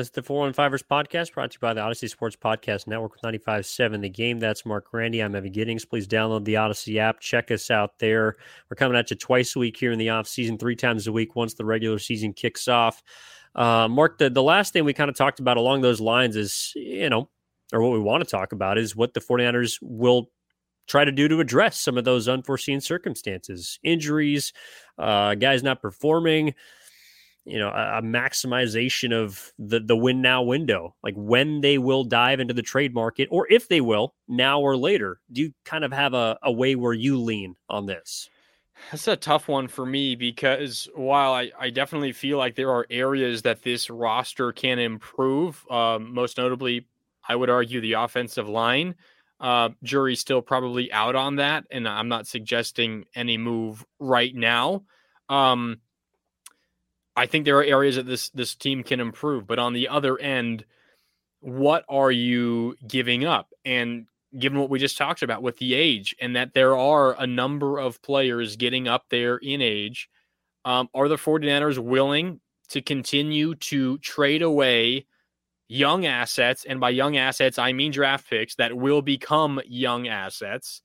This is the 415ers podcast brought to you by the Audacy Sports Podcast Network with 95.7 The Game. That's Marc Grandi. I'm Evan Giddings. Please download the Audacy app. Check us out there. We're coming at you twice a week here in the off season, three times a week once the regular season kicks off. Uh, Mark, the, the last thing we kind of talked about along those lines is, you know, or what we want to talk about is what the 49ers will try to do to address some of those unforeseen circumstances, injuries, uh, guys not performing you know a, a, maximization of the the win now window like when they will dive into the trade market or if they will now or later do you kind of have a, a way where you lean on this that's a tough one for me because while I, I definitely feel like there are areas that this roster can improve, um, most notably, I would argue the offensive line. Uh, jury's still probably out on that, and I'm not suggesting any move right now. Um, I think there are areas that this this team can improve, but on the other end, what are you giving up? And given what we just talked about with the age, and that there are a number of players getting up there in age, um, are the 49ers willing to continue to trade away young assets? And by young assets, I mean draft picks that will become young assets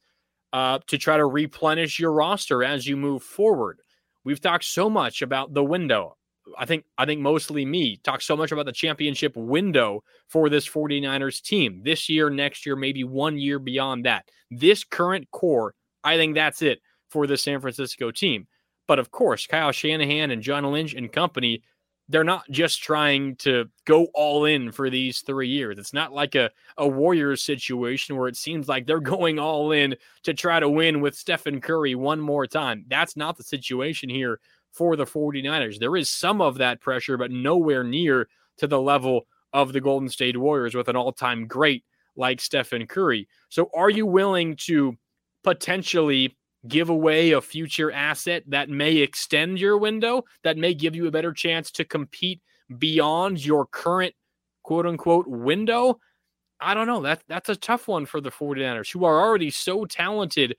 uh, to try to replenish your roster as you move forward. We've talked so much about the window. I think I think mostly me talk so much about the championship window for this 49ers team this year, next year, maybe one year beyond that. This current core, I think that's it for the San Francisco team. But of course, Kyle Shanahan and John Lynch and company, they're not just trying to go all in for these three years. It's not like a, a Warriors situation where it seems like they're going all in to try to win with Stephen Curry one more time. That's not the situation here for the 49ers. There is some of that pressure, but nowhere near to the level of the Golden State Warriors with an all time great like Stephen Curry. So, are you willing to potentially give away a future asset that may extend your window, that may give you a better chance to compete beyond your current quote unquote window? I don't know. That, that's a tough one for the 49ers, who are already so talented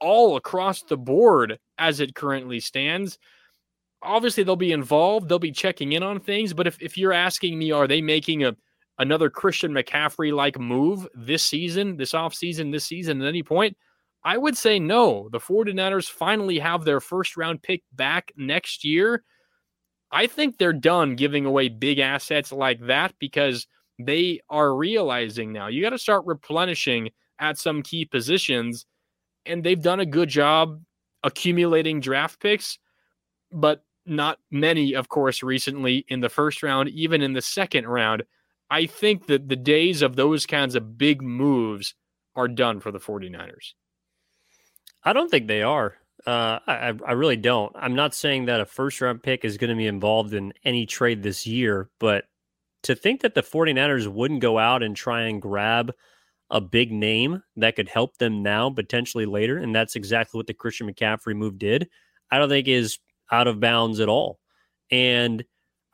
all across the board as it currently stands obviously they'll be involved, they'll be checking in on things. But if, if you're asking me, are they making a another Christian McCaffrey like move this season, this offseason, this season at any point? I would say no. The 49ers finally have their first round pick back next year. I think they're done giving away big assets like that because they are realizing now you got to start replenishing at some key positions. And they've done a good job accumulating draft picks. But not many, of course, recently in the first round, even in the second round. I think that the days of those kinds of big moves are done for the 49ers. I don't think they are. Uh, I, I really don't. I'm not saying that a first round pick is going to be involved in any trade this year, but to think that the 49ers wouldn't go out and try and grab a big name that could help them now, potentially later, and that's exactly what the Christian McCaffrey move did, I don't think is out of bounds at all. And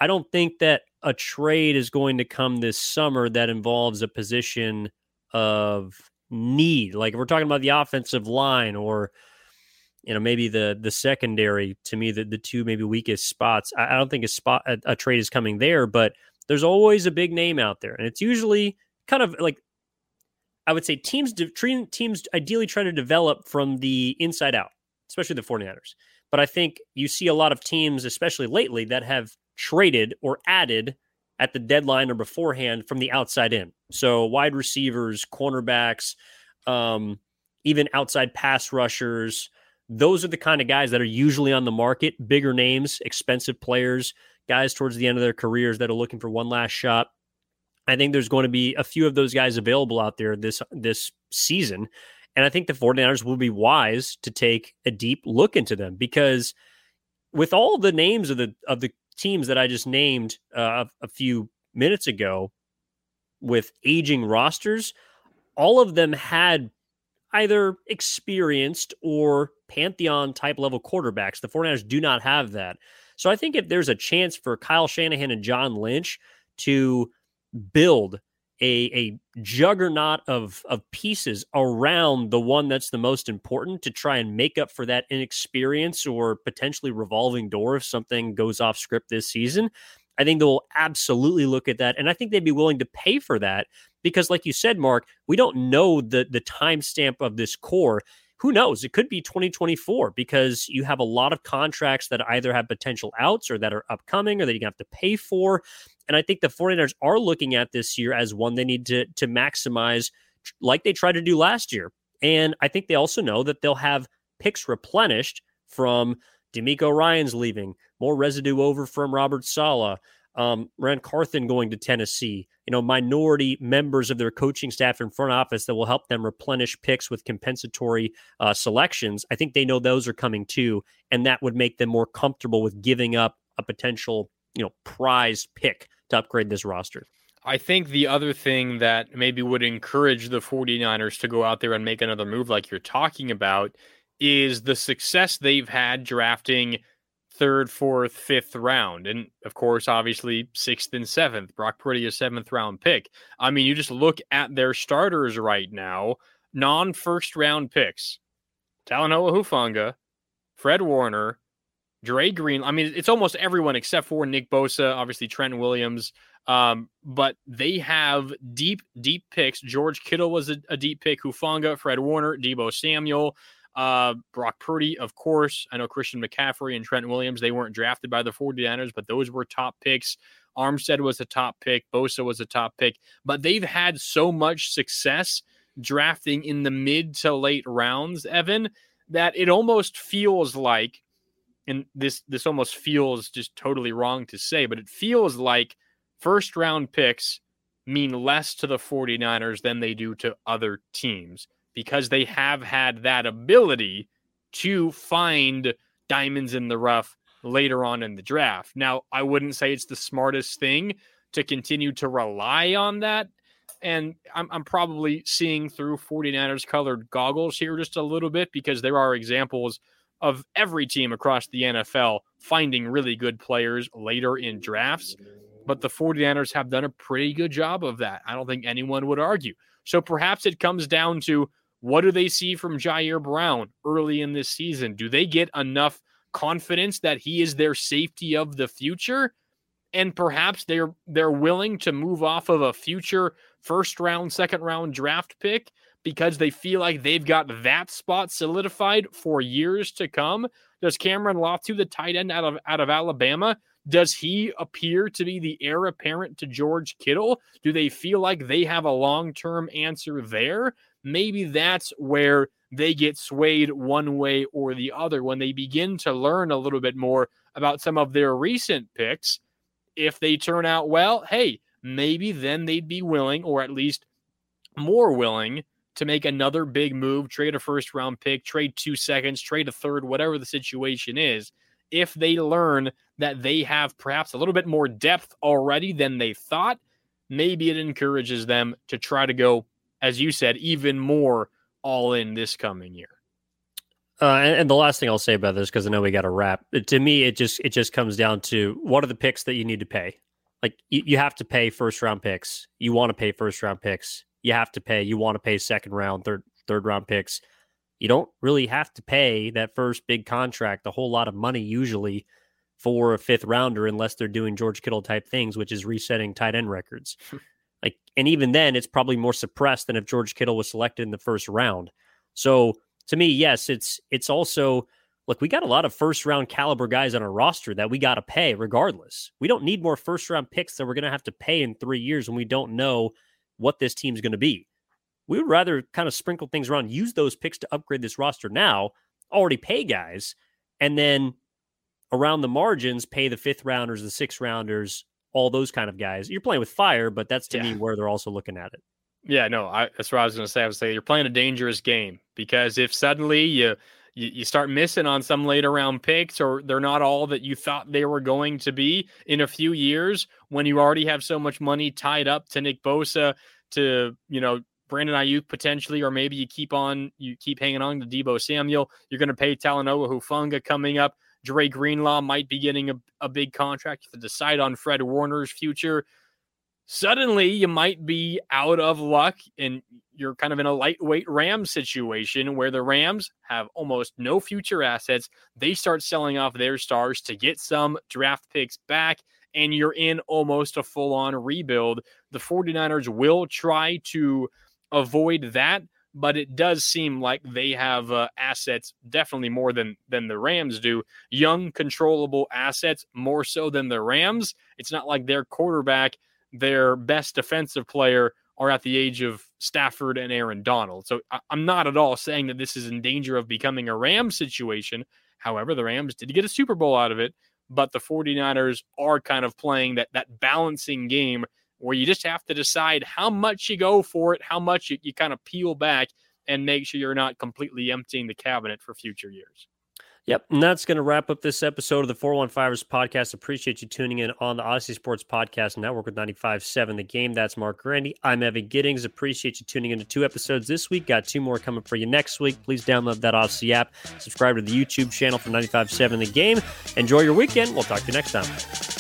I don't think that a trade is going to come this summer that involves a position of need. Like if we're talking about the offensive line or you know maybe the the secondary to me the, the two maybe weakest spots I, I don't think a spot a, a, trade is coming there but there's always a big name out there and it's usually kind of like i would say teams de- teams ideally try to develop from the inside out especially the 49ers but I think you see a lot of teams, especially lately, that have traded or added at the deadline or beforehand from the outside in. So wide receivers, cornerbacks, um, even outside pass rushers. Those are the kind of guys that are usually on the market, bigger names, expensive players, guys towards the end of their careers that are looking for one last shot. I think there's going to be a few of those guys available out there this this season. And I think the 49ers will be wise to take a deep look into them because with all the names of the of the teams that I just named uh, a few minutes ago with aging rosters, all of them had either experienced or pantheon type level quarterbacks. The 49ers do not have that. So I think if there's a chance for Kyle Shanahan and John Lynch to build a a juggernaut of of pieces around the one that's the most important to try and make up for that inexperience or potentially revolving door if something goes off script this season. I think they'll absolutely look at that. And I think they'd be willing to pay for that because, like you said, Marc, we don't know the, the timestamp of this core. Who knows? It could be 2024 because you have a lot of contracts that either have potential outs or that are upcoming or that you have to pay for. And I think the 49ers are looking at this year as one they need to, to maximize like they tried to do last year. And I think they also know that they'll have picks replenished from DeMeco Ryans leaving, more residue over from Robert Saleh, um, Ran Carthon going to Tennessee, you know, minority members of their coaching staff and front office that will help them replenish picks with compensatory uh, selections. I think they know those are coming too, and that would make them more comfortable with giving up a potential, you know, prize pick to upgrade this roster. I think the other thing that maybe would encourage the 49ers to go out there and make another move like you're talking about is the success they've had drafting third, fourth, fifth round. And of course, obviously, sixth and seventh. Brock Purdy, a seventh round pick. I mean, you just look at their starters right now, non first round picks Talanoa Hufanga, Fred Warner, Dre Green. I mean, it's almost everyone except for Nick Bosa, obviously, Trent Williams. Um, but they have deep, deep picks. George Kittle was a, a deep pick. Hufanga, Fred Warner, Deebo Samuel. Uh, Brock Purdy, of course. I know Christian McCaffrey and Trent Williams, they weren't drafted by the 49ers, but those were top picks. Armstead was a top pick. Bosa was a top pick. But they've had so much success drafting in the mid to late rounds, Evan, that it almost feels like, and this this almost feels just totally wrong to say, but it feels like first round picks mean less to the 49ers than they do to other teams because they have had that ability to find diamonds in the rough later on in the draft. Now, I wouldn't say it's the smartest thing to continue to rely on that. And I'm, I'm probably seeing through 49ers colored goggles here just a little bit because there are examples of every team across the NFL finding really good players later in drafts. But the 49ers have done a pretty good job of that. I don't think anyone would argue. So perhaps it comes down to what do they see from Ji'Ayir Brown early in this season? Do they get enough confidence that he is their safety of the future? And perhaps they're they're willing to move off of a future first round, second round draft pick because they feel like they've got that spot solidified for years to come. Does Cameron Latu, the tight end out of out of Alabama, does he appear to be the heir apparent to George Kittle? Do they feel like they have a long term answer there? Maybe that's where they get swayed one way or the other when they begin to learn a little bit more about some of their recent picks. If they turn out well, hey, maybe then they'd be willing, or at least more willing, to make another big move, trade a first round pick, trade two seconds, trade a third, whatever the situation is. If they learn that they have perhaps a little bit more depth already than they thought, maybe it encourages them to try to go as you said, even more all in this coming year. Uh, and, and, the last thing I'll say about this, because I know we got to wrap. To me, it just it just comes down to what are the picks that you need to pay. Like you, you have to pay first round picks. You want to pay first round picks. You have to pay. You want to pay second round, third third round picks. You don't really have to pay that first big contract a whole lot of money usually for a fifth rounder unless they're doing George Kittle type things, which is resetting tight end records. Like, and even then, it's probably more suppressed than if George Kittle was selected in the first round. So to me, yes, it's it's also look, we got a lot of first round caliber guys on our roster that we got to pay regardless. We don't need more first round picks that we're going to have to pay in three years when we don't know what this team's going to be. We would rather kind of sprinkle things around, use those picks to upgrade this roster now, already pay guys, and then around the margins, pay the fifth rounders, the sixth rounders, all those kind of guys. You're playing with fire, but that's to yeah. me where they're also looking at it. Yeah, no, I, that's what I was going to say. I was say you're playing a dangerous game because if suddenly you, you you start missing on some later round picks or they're not all that you thought they were going to be in a few years when you already have so much money tied up to Nick Bosa to you know Brandon Aiyuk potentially, or maybe you keep on you keep hanging on to Deebo Samuel. You're going to pay Talanoa Hufanga coming up. Dre Greenlaw might be getting a, a big contract to decide on Fred Warner's future. Suddenly, you might be out of luck and you're kind of in a lightweight Rams situation where the Rams have almost no future assets. They start selling off their stars to get some draft picks back. and you're in almost a full on rebuild. The 49ers will try to avoid that but it does seem like they have uh, assets definitely more than than the Rams do. Young, controllable assets more so than the Rams. It's not like their quarterback, their best defensive player, are at the age of Stafford and Aaron Donald. So I, I'm not at all saying that this is in danger of becoming a Rams situation. However, the Rams did get a Super Bowl out of it, but the 49ers are kind of playing that that balancing game where you just have to decide how much you go for it, how much you, you kind of peel back and make sure you're not completely emptying the cabinet for future years. Yep. And that's going to wrap up this episode of the 415ers podcast. Appreciate you tuning in on the Audacy Sports Podcast Network with 95.7 The Game. That's Marc Grandi. I'm Evan Giddings. Appreciate you tuning into two episodes this week. Got two more coming for you next week. Please download that Audacy app. Subscribe to the YouTube channel for 95.7 The Game. Enjoy your weekend. We'll talk to you next time.